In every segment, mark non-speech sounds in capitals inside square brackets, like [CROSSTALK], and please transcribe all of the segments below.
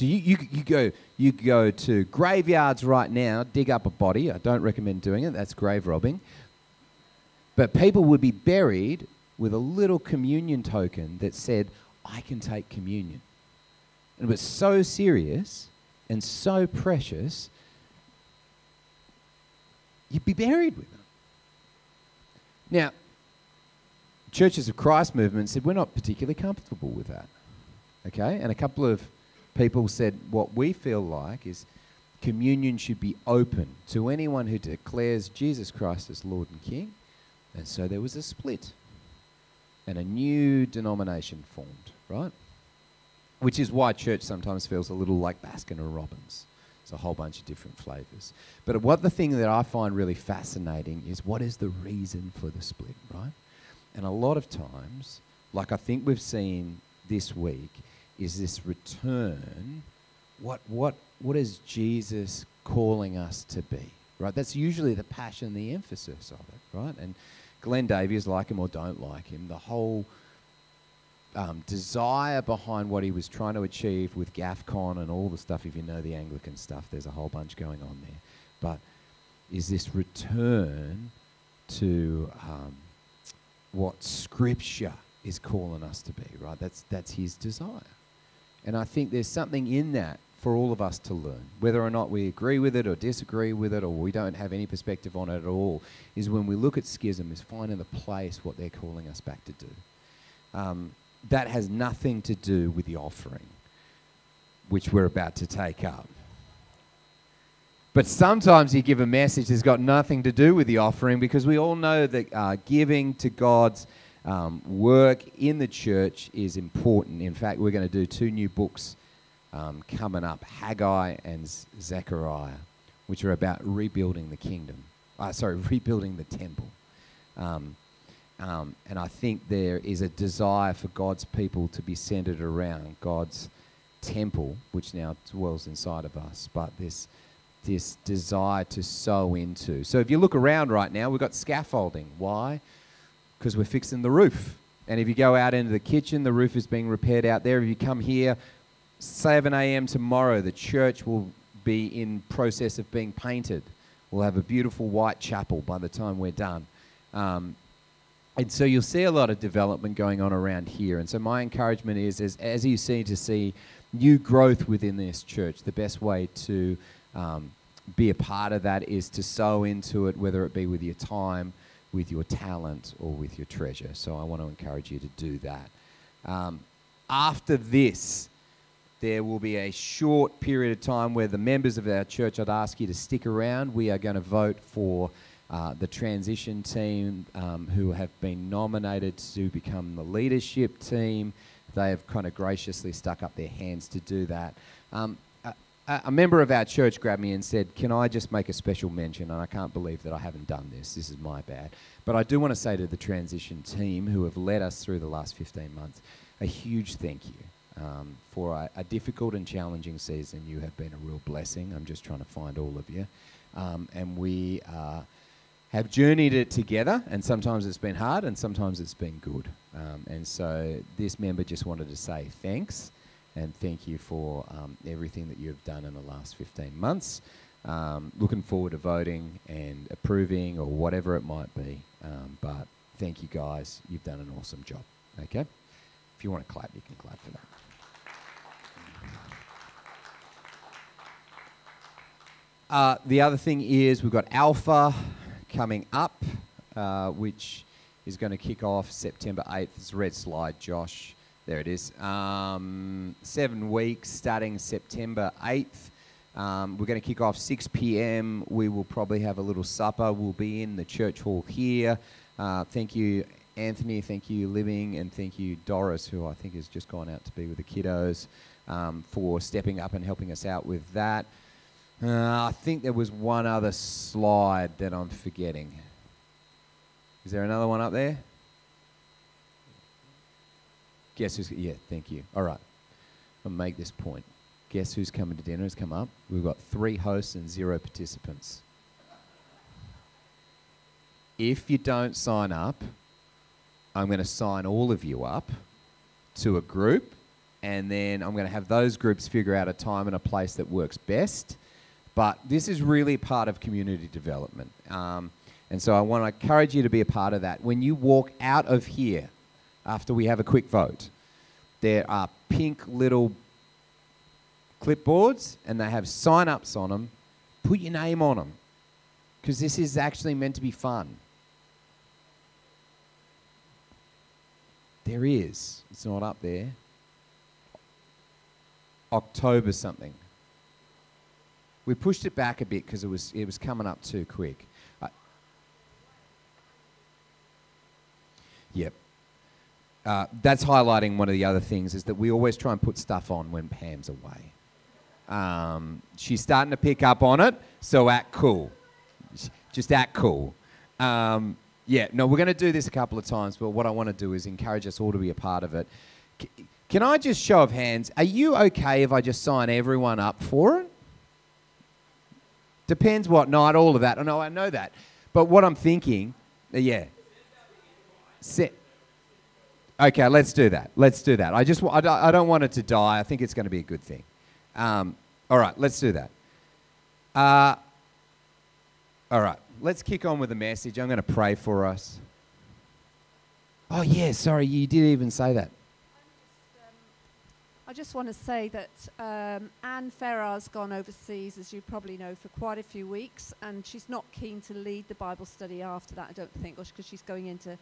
So you, you, you, go, you go to graveyards right now, dig up a body. I don't recommend doing it, that's grave robbing. But people would be buried with a little communion token that said, I can take communion. And it was so serious and so precious, you'd be buried with them. Now, Churches of Christ movement said, we're not particularly comfortable with that. Okay? And a couple of people said, what we feel like is communion should be open to anyone who declares Jesus Christ as Lord and King. And so there was a split. And a new denomination formed, right? Which is why church sometimes feels a little like Baskin and Robbins. It's a whole bunch of different flavors. But what the thing that I find really fascinating is what is the reason for the split, right? And a lot of times, like I think we've seen this week, is this return. What, what, what is Jesus calling us to be? Right? That's usually the passion, the emphasis of it, right? And Glenn Davies, like him or don't like him, the whole um, desire behind what he was trying to achieve with GAFCON and all the stuff, if you know the Anglican stuff, there's a whole bunch going on there. But is this return to um, what Scripture is calling us to be, right? That's, that's his desire. And I think there's something in that for all of us to learn. Whether or not we agree with it or disagree with it or we don't have any perspective on it at all, is when we look at schism, is finding the place what they're calling us back to do. Um, that has nothing to do with the offering, which we're about to take up. But sometimes you give a message that's got nothing to do with the offering because we all know that uh, giving to God's um, work in the church is important. In fact, we're going to do two new books um, coming up Haggai and Zechariah, which are about rebuilding the kingdom. Uh, sorry, [LAUGHS] rebuilding the temple. Um, um, and I think there is a desire for God's people to be centered around God's temple, which now dwells inside of us. But this this desire to sow into. So if you look around right now, we've got scaffolding. Why? Because we're fixing the roof. And if you go out into the kitchen, the roof is being repaired out there. If you come here, 7 a.m. tomorrow, the church will be in process of being painted. We'll have a beautiful white chapel by the time we're done. Um, and so you'll see a lot of development going on around here. And so my encouragement is, is as you see to see new growth within this church, the best way to um, be a part of that is to sow into it, whether it be with your time, with your talent, or with your treasure. So I want to encourage you to do that. Um, after this, there will be a short period of time where the members of our church, I'd ask you to stick around. We are going to vote for uh, the transition team um, who have been nominated to become the leadership team. They have kind of graciously stuck up their hands to do that. Um, a member of our church grabbed me and said, Can I just make a special mention? And I can't believe that I haven't done this. This is my bad. But I do want to say to the transition team who have led us through the last 15 months a huge thank you um, for a, a, difficult and challenging season. You have been a real blessing. I'm just trying to find all of you. Um, and we uh, have journeyed it together, and sometimes it's been hard and sometimes it's been good. Um, and so this member just wanted to say thanks and thank you for um, everything that you've done in the last 15 months. Um, looking forward to voting and approving or whatever it might be. Um, but thank you guys. You've done an awesome job. Okay? If you want to clap, you can clap for that. Uh, the other thing is we've got Alpha coming up, uh, which is going to kick off September 8th. It's red slide, Josh. There it is. Um, seven weeks starting September 8th. Um, we're going to kick off 6 p.m. We will probably have a little supper. We'll be in the church hall here. Uh, thank you, Anthony. Thank you, Living. And thank you, Doris, who I think has just gone out to be with the kiddos, um, for stepping up and helping us out with that. Uh, I think there was one other slide that I'm forgetting. Is there another one up there? Guess who's, yeah, thank you. All right. I'll make this point. Guess who's coming to dinner has come up? We've got three hosts and zero participants. If you don't sign up, I'm going to sign all of you up to a group and then I'm going to have those groups figure out a time and a place that works best. But this is really part of community development. Um, and so I want to encourage you to be a part of that. When you walk out of here after we have a quick vote, there are pink little clipboards and they have sign ups on them. Put your name on them because this is actually meant to be fun. There is, it's not up there. October something. We pushed it back a bit because it was, it was coming up too quick. Uh, yep. Uh, that's highlighting one of the other things is that we always try and put stuff on when Pam's away. Um, she's starting to pick up on it, so act cool. Just act cool. Um, yeah, no, we're going to do this a couple of times, but what I want to do is encourage us all to be a part of it. Can I just show of hands? Are you okay if I just sign everyone up for it? Depends what night, all of that. I know, I know that. But what I'm thinking, uh, yeah. Set. Okay, let's do that. Let's do that. I just I don't want it to die. I think it's going to be a good thing. Um, all right, let's do that. Uh, all right, let's kick on with the message. I'm going to pray for us. Oh, yeah, sorry, you did even say that. I just want to say that um, Anne Ferrar's gone overseas, as you probably know, for quite a few weeks, and she's not keen to lead the Bible study after that, I don't think, because she's going into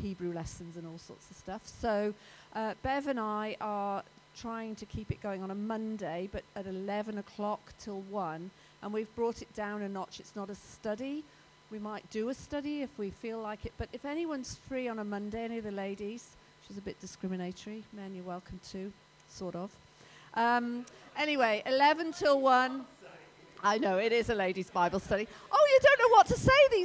Hebrew lessons and all sorts of stuff. So uh, Bev and I are trying to keep it going on a Monday, but at 11 o'clock till 1, and we've brought it down a notch. It's not a study. We might do a study if we feel like it, but if anyone's free on a Monday, any of the ladies, she's a bit discriminatory, men, you're welcome to sort of. Um, anyway, 11 till 1. I know, it is a ladies' Bible study. Oh, you don't know what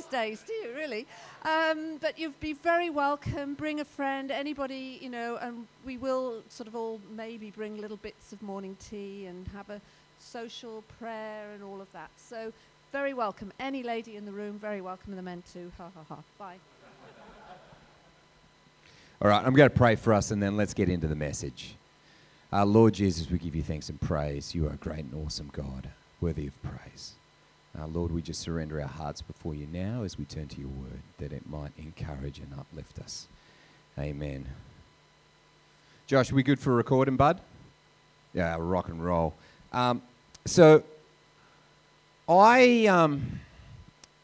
days, do you, really? Um, but you'd be very welcome. Bring a friend, anybody, you know, and we will sort of all maybe bring little bits of morning tea and have a social prayer and all of that. So, very welcome. Any lady in the room, very welcome, the men too. Ha ha ha. Bye. All right, I'm going to pray for us and then let's get into the message. Uh, Lord Jesus, we give you thanks and praise. You are a great and awesome God, worthy of praise. Uh, Lord, we just surrender our hearts before you now as we turn to your word, that it might encourage and uplift us. Amen. Josh, we good for recording, bud? Yeah, rock and roll. Um, so, I um,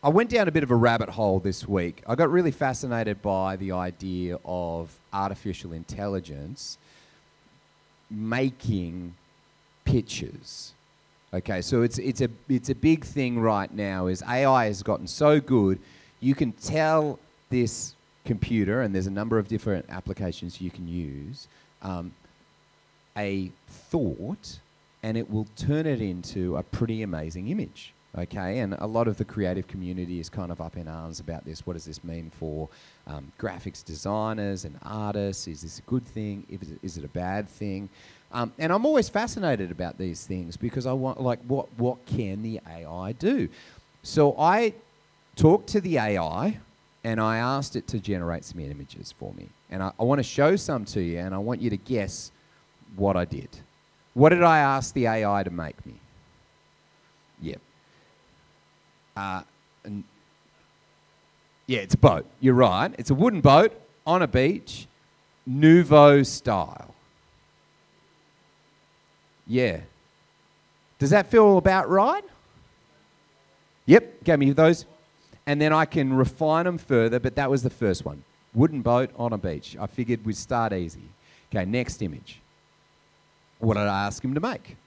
I went down a bit of a rabbit hole this week. I got really fascinated by the idea of artificial intelligence making pictures. Okay, so it's, it's, a, it's a big thing right now is AI has gotten so good, you can tell this computer, and there's a number of different applications you can use, um, a thought, and it will turn it into a pretty amazing image. Okay, and a lot of the creative community is kind of up in arms about this. What does this mean for um, graphics designers and artists? Is this a good thing? Is it a bad thing? Um, and I'm always fascinated about these things because I want, like, what, what can the AI do? So I talked to the AI and I asked it to generate some images for me. And I, I want to show some to you and I want you to guess what I did. What did I ask the AI to make me? Yep. Uh, yeah, it's a boat. You're right. It's a wooden boat on a beach, nouveau style. Yeah. Does that feel about right? Yep, gave me those. And then I can refine them further, but that was the first one. Wooden boat on a beach. I figured we'd start easy. Okay, next image. What did I ask him to make?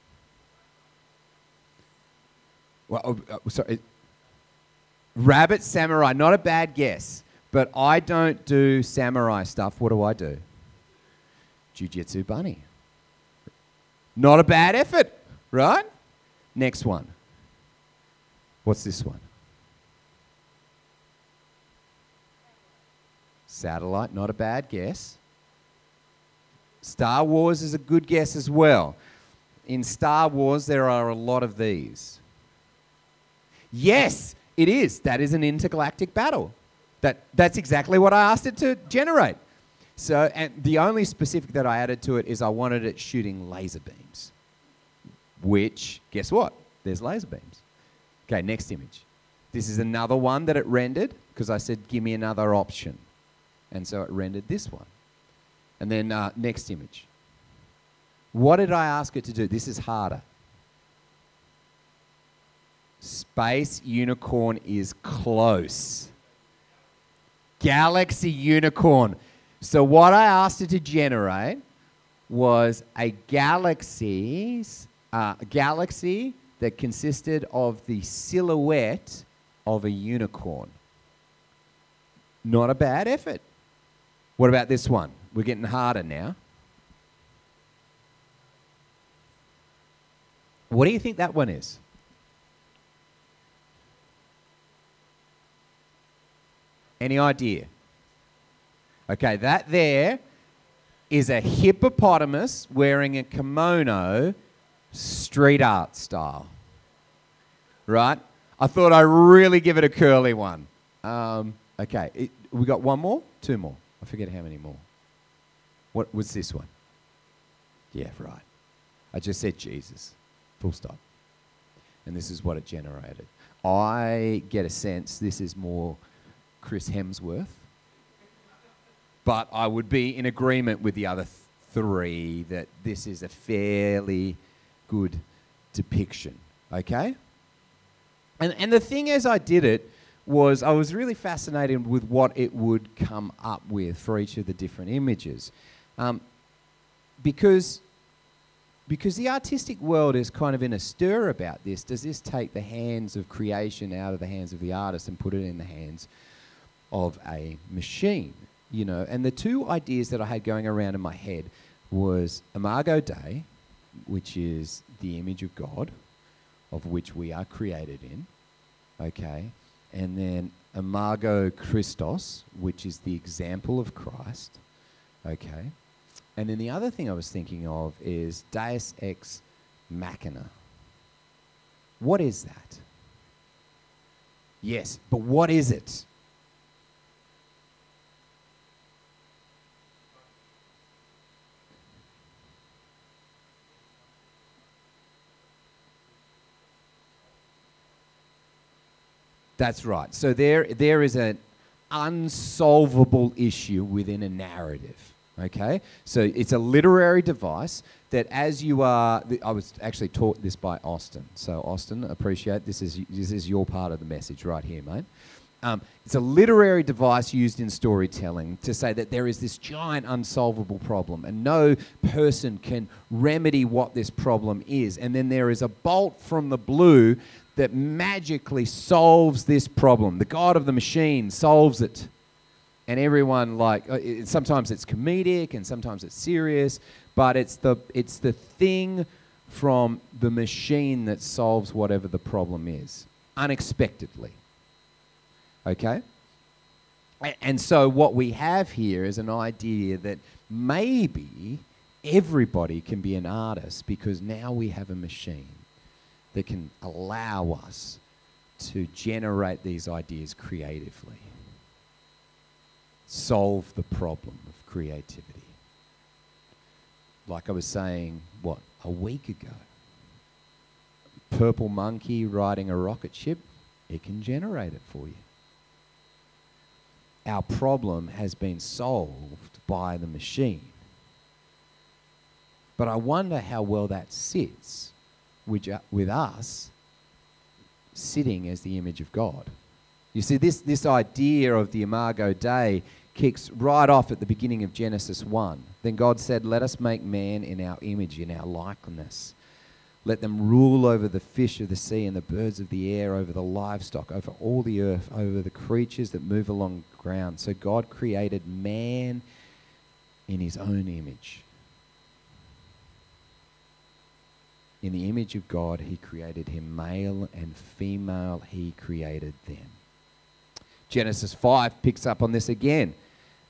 Well, uh, sorry, Rabbit samurai, not a bad guess, but I don't do samurai stuff. What do I do? Jiu Jitsu bunny. Not a bad effort, right? Next one. What's this one? Satellite, not a bad guess. Star Wars is a good guess as well. In Star Wars, there are a lot of these. Yes, it is. That is an intergalactic battle. That, that's exactly what I asked it to generate. So, and the only specific that I added to it is I wanted it shooting laser beams. Which, guess what? There's laser beams. Okay, next image. This is another one that it rendered because I said, give me another option. And so it rendered this one. And then uh, next image. What did I ask it to do? This is harder. Space unicorn is close. Galaxy unicorn. So, what I asked it to generate was a galaxy's, uh, galaxy that consisted of the silhouette of a unicorn. Not a bad effort. What about this one? We're getting harder now. What do you think that one is? Any idea? Okay, that there is a hippopotamus wearing a kimono, street art style. Right? I thought I'd really give it a curly one. Um, okay, it, we got one more? Two more. I forget how many more. What was this one? Yeah, right. I just said Jesus. Full stop. And this is what it generated. I get a sense this is more Chris Hemsworth. But I would be in agreement with the other th- three that this is a fairly good depiction. Okay? And, and the thing as I did it was I was really fascinated with what it would come up with for each of the different images. Um, because because the artistic world is kind of in a stir about this. Does this take the hands of creation out of the hands of the artist and put it in the hands of a machine? You know, and the two ideas that I had going around in my head was Imago Dei, which is the image of God, of which we are created in, okay, and then Imago Christos, which is the example of Christ, okay. And then the other thing I was thinking of is Deus ex machina. What is that? Yes, but what is it? That's right. So there, there is an unsolvable issue within a narrative. Okay? So it's a literary device that as you are, I was actually taught this by Austin. So Austin, appreciate this is this is your part of the message right here, mate. Um, it's a literary device used in storytelling to say that there is this giant unsolvable problem and no person can remedy what this problem is. And then there is a bolt from the blue that magically solves this problem. The God of the machine solves it. And everyone like uh, sometimes it's comedic and sometimes it's serious but it's the it's the thing from the machine that solves whatever the problem is unexpectedly. Okay? And so what we have here is an idea that maybe everybody can be an artist because now we have a machine that can allow us to generate these ideas creatively solve the problem of creativity. Like I was saying, what, a week ago? Purple monkey riding a rocket ship, it can generate it for you. Our problem has been solved by the machine. But I wonder how well that sits with, us sitting as the image of God. You see, this, this idea of the Imago Dei kicks right off at the beginning of Genesis 1. Then God said, Let us make man in our image, in our likeness. Let them rule over the fish of the sea and the birds of the air, over the livestock, over all the earth, over the creatures that move along the ground. So God created man in his own image. In the image of God, he created him, male and female, he created them. Genesis 5 picks up on this again.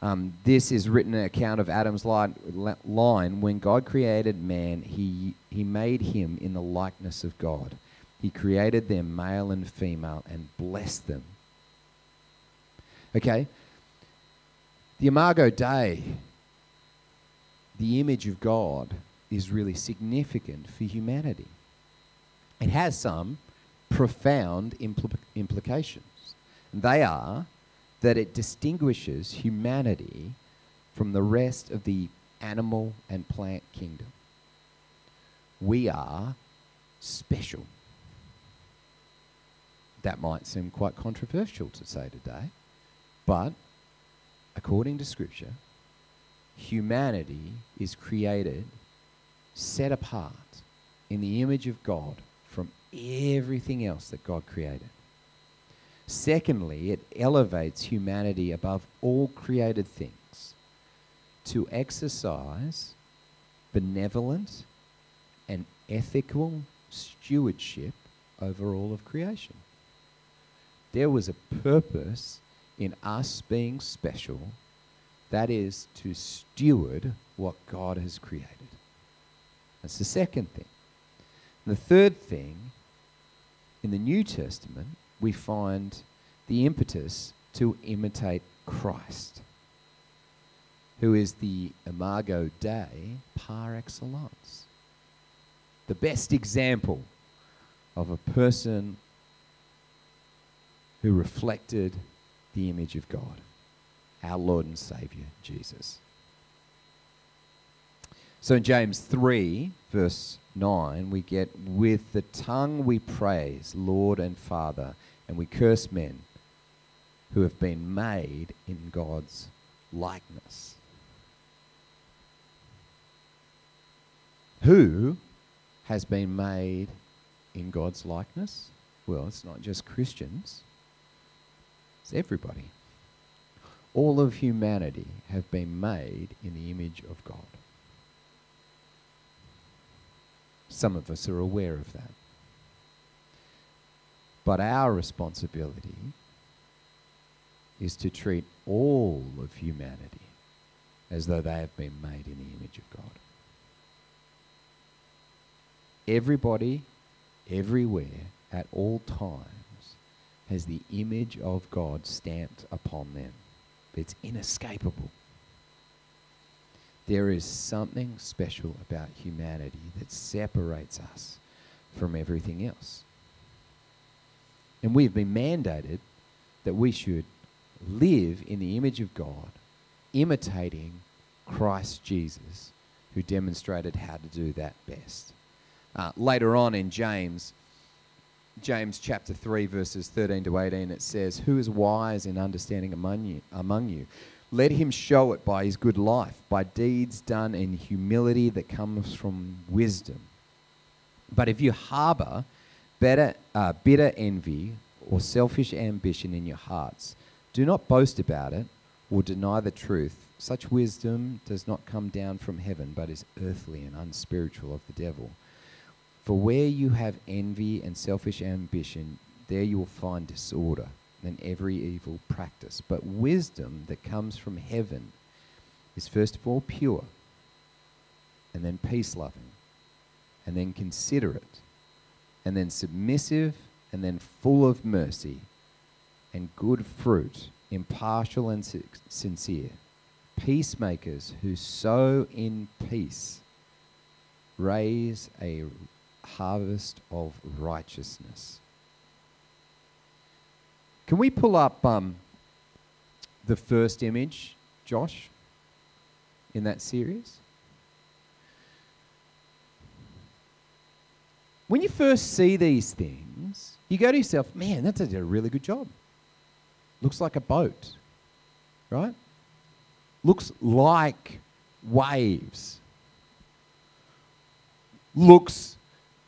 Um, this is written an account of Adam's line. When God created man, he, he made him in the likeness of God. He created them, male and female, and blessed them. Okay? The Imago Dei the image of God is really significant for humanity. It has some profound impl- implications. They are that it distinguishes humanity from the rest of the animal and plant kingdom. We are special. That might seem quite controversial to say today, but according to Scripture, humanity is created, set apart in the image of God from everything else that God created. Secondly, it elevates humanity above all created things to exercise benevolent and ethical stewardship over all of creation. There was a purpose in us being special, that is to steward what God has created. That's the second thing. The third thing, in the New Testament, we find the impetus to imitate Christ, who is the imago Dei par excellence. The best example of a person who reflected the image of God, our Lord and Savior, Jesus. So in James 3, verse 9, we get, With the tongue we praise Lord and Father, and we curse men who have been made in God's likeness. Who has been made in God's likeness? Well, it's not just Christians, it's everybody. All of humanity have been made in the image of God. Some of us are aware of that. But our responsibility is to treat all of humanity as though they have been made in the image of God. Everybody, everywhere, at all times, has the image of God stamped upon them. It's inescapable. There is something special about humanity that separates us from everything else. And we've been mandated that we should live in the image of God, imitating Christ Jesus, who demonstrated how to do that best. Uh, later on in James, James chapter 3, verses 13 to 18, it says, Who is wise in understanding among you, among you? Let him show it by his good life, by deeds done in humility that comes from wisdom. But if you harbor better, uh, bitter envy or selfish ambition in your hearts, do not boast about it or deny the truth. Such wisdom does not come down from heaven, but is earthly and unspiritual of the devil. For where you have envy and selfish ambition, there you will find disorder and every evil practice. But wisdom that comes from heaven is first of all pure, and then peace loving, and then considerate, and then submissive, and then full of mercy and good fruit, impartial and sincere. Peacemakers who sow in peace raise a harvest of righteousness. Can we pull up um, the first image, Josh, in that series? When you first see these things, you go to yourself, man, that did a really good job. Looks like a boat, right? Looks like waves. Looks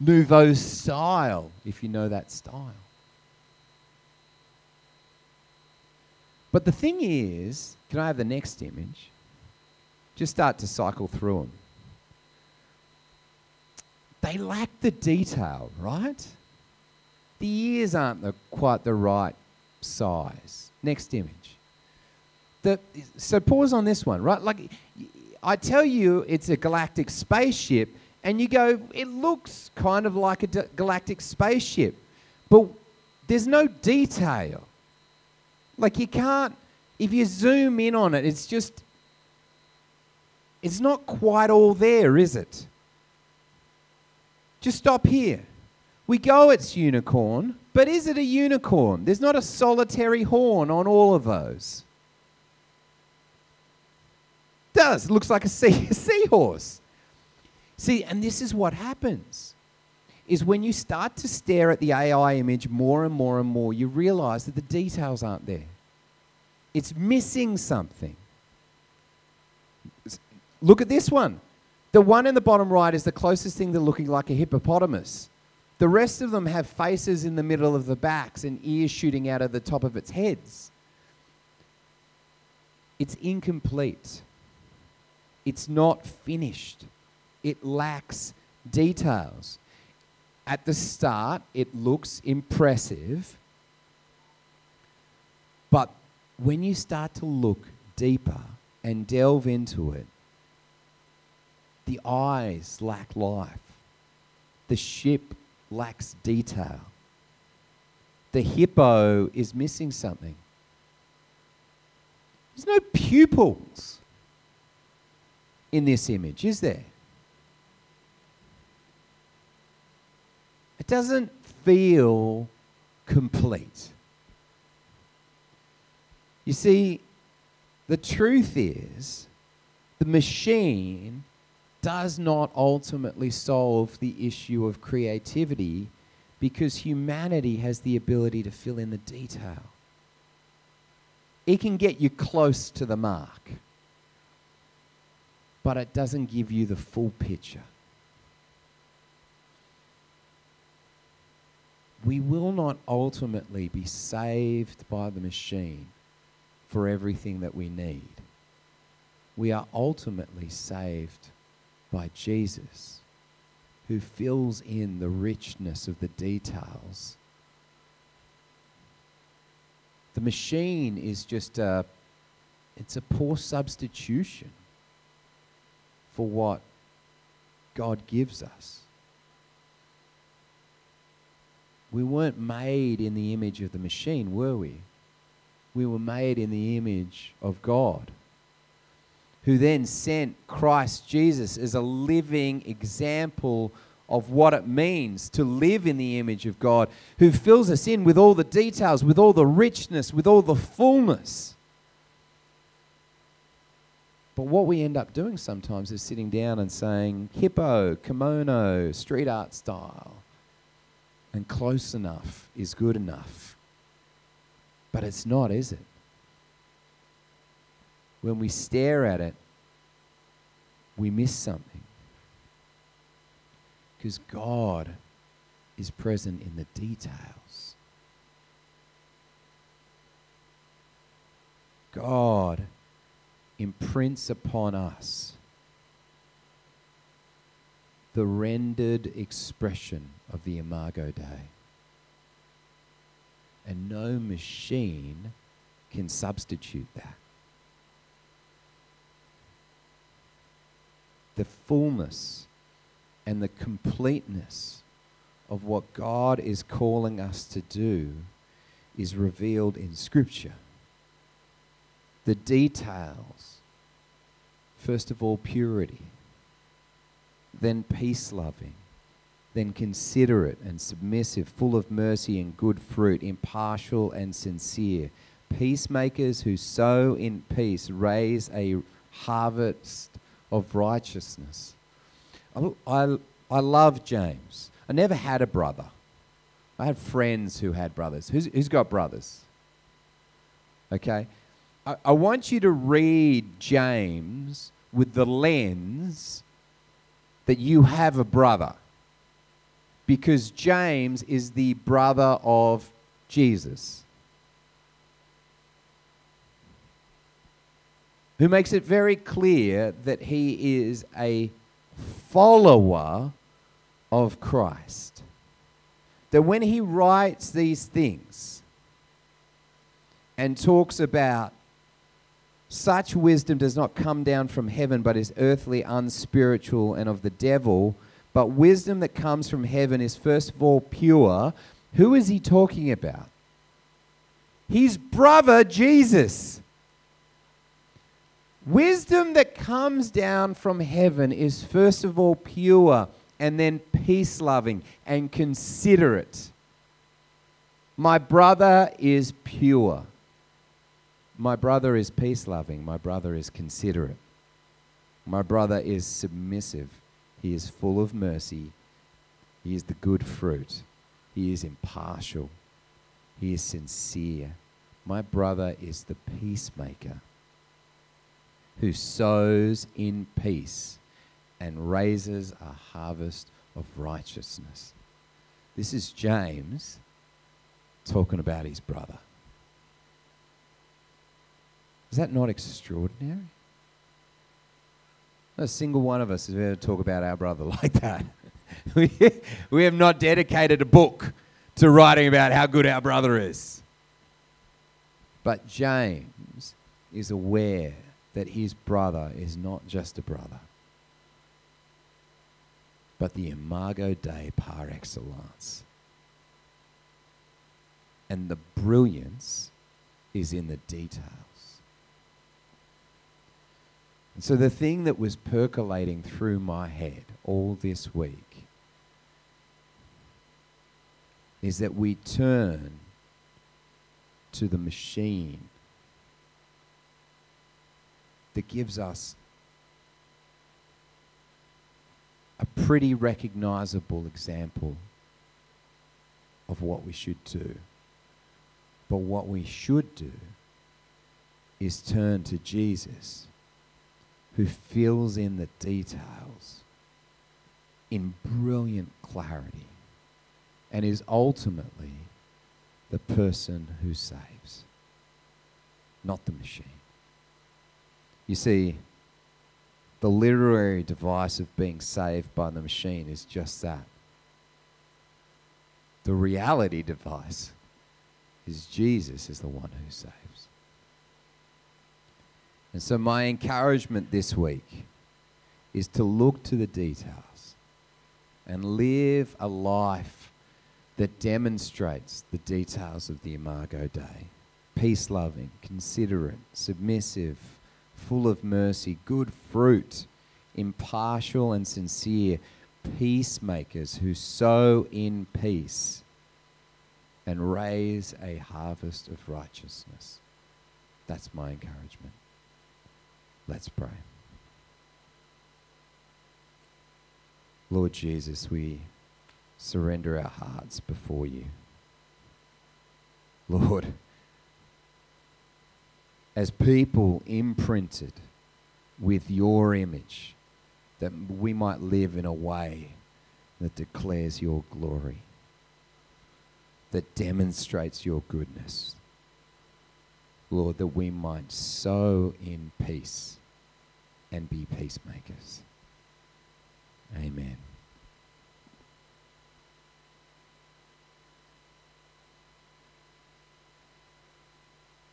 nouveau style, if you know that style. But the thing is, can I have the next image? Just start to cycle through them. They lack the detail, right? The ears aren't the, quite the right size. Next image. The, so pause on this one, right? Like I tell you, it's a galactic spaceship, and you go, it looks kind of like a d- galactic spaceship, but there's no detail. Like you can't, if you zoom in on it, it's just, it's not quite all there, is it? Just stop here. We go, it's unicorn, but is it a unicorn? There's not a solitary horn on all of those. Does it looks like a, sea, [LAUGHS] a seahorse. See, and this is what happens is when you start to stare at the AI image more and more and more, you realize that the details aren't there. It's missing something. Look at this one. The one in the bottom right is the closest thing to looking like a hippopotamus. The rest of them have faces in the middle of the backs and ears shooting out of the top of its heads. It's incomplete. It's not finished. It lacks details. At the start, it looks impressive, but when you start to look deeper and delve into it, the eyes lack life. The ship lacks detail. The hippo is missing something. There's no pupils in this image, is there? Doesn't feel complete. You see, the truth is, the machine does not ultimately solve the issue of creativity because humanity has the ability to fill in the detail. It can get you close to the mark, but it doesn't give you the full picture. We will not ultimately be saved by the machine for everything that we need. We are ultimately saved by Jesus, who fills in the richness of the details. The machine is just a it's a poor substitution for what God gives us. We weren't made in the image of the machine, were we? We were made in the image of God who then sent Christ Jesus as a living example of what it means to live in the image of God, who fills us in with all the details, with all the richness, with all the fullness. But what we end up doing sometimes is sitting down and saying, hippo, kimono, street art style, and close enough is good enough. But it's not, is it? when we stare at it, we miss something. Because God is present in the details. God imprints upon us the rendered expression of the Imago Dei. And no machine can substitute that. the fullness and the completeness of what God is calling us to do is revealed in Scripture. The details, first of all, purity, then peace loving, then considerate and submissive, full of mercy and good fruit, impartial and sincere. Peacemakers who sow in peace raise a harvest of righteousness. I, I, I love James. I never had a brother. I had friends who had brothers. Who's, who's got brothers? Okay? I, I want you to read James with the lens that you have a brother. Because James is the brother of Jesus. who makes it very clear that he is a follower of Christ. That when he writes these things and talks about such wisdom does not come down from heaven, but is earthly, unspiritual, and of the devil, but wisdom that comes from heaven is first of all pure. Who is he talking about? His brother Jesus. Wisdom that comes down from heaven is first of all pure and then peace loving and considerate. My brother is pure. My brother is peace loving. My brother is considerate. My brother is submissive. He is full of mercy. He is the good fruit. He is impartial. He is sincere. My brother is the peacemaker who sows in peace and raises a harvest of righteousness. This is James talking about his brother. Is that not extraordinary? Not a single one of us has ever talked about our brother [LAUGHS] like that. we, we have not dedicated a book to writing about how good our brother is. But James is aware that his brother is not just a brother, but the imago Dei par excellence. And the brilliance is in the details. And so the thing that was percolating through my head all this week is that we turn to the machine that gives us a pretty recognizable example of what we should do. But what we should do is turn to Jesus, who fills in the details in brilliant clarity and is ultimately the person who saves, not the machine. You see, the literary device of being saved by the machine is just that. The reality device is Jesus is the one who saves. And so, my encouragement this week is to look to the details and live a life that demonstrates the details of the Imago Dei peace loving, considerate, submissive, full of mercy, good fruit, impartial and sincere, peacemakers who sow in peace and raise a harvest of righteousness. That's my encouragement. Let's pray. Lord Jesus, we surrender our hearts before you. Lord, as people imprinted with your image, that we might live in a way that declares your glory, that demonstrates your goodness. Lord, that we might sow in peace and be peacemakers. Amen.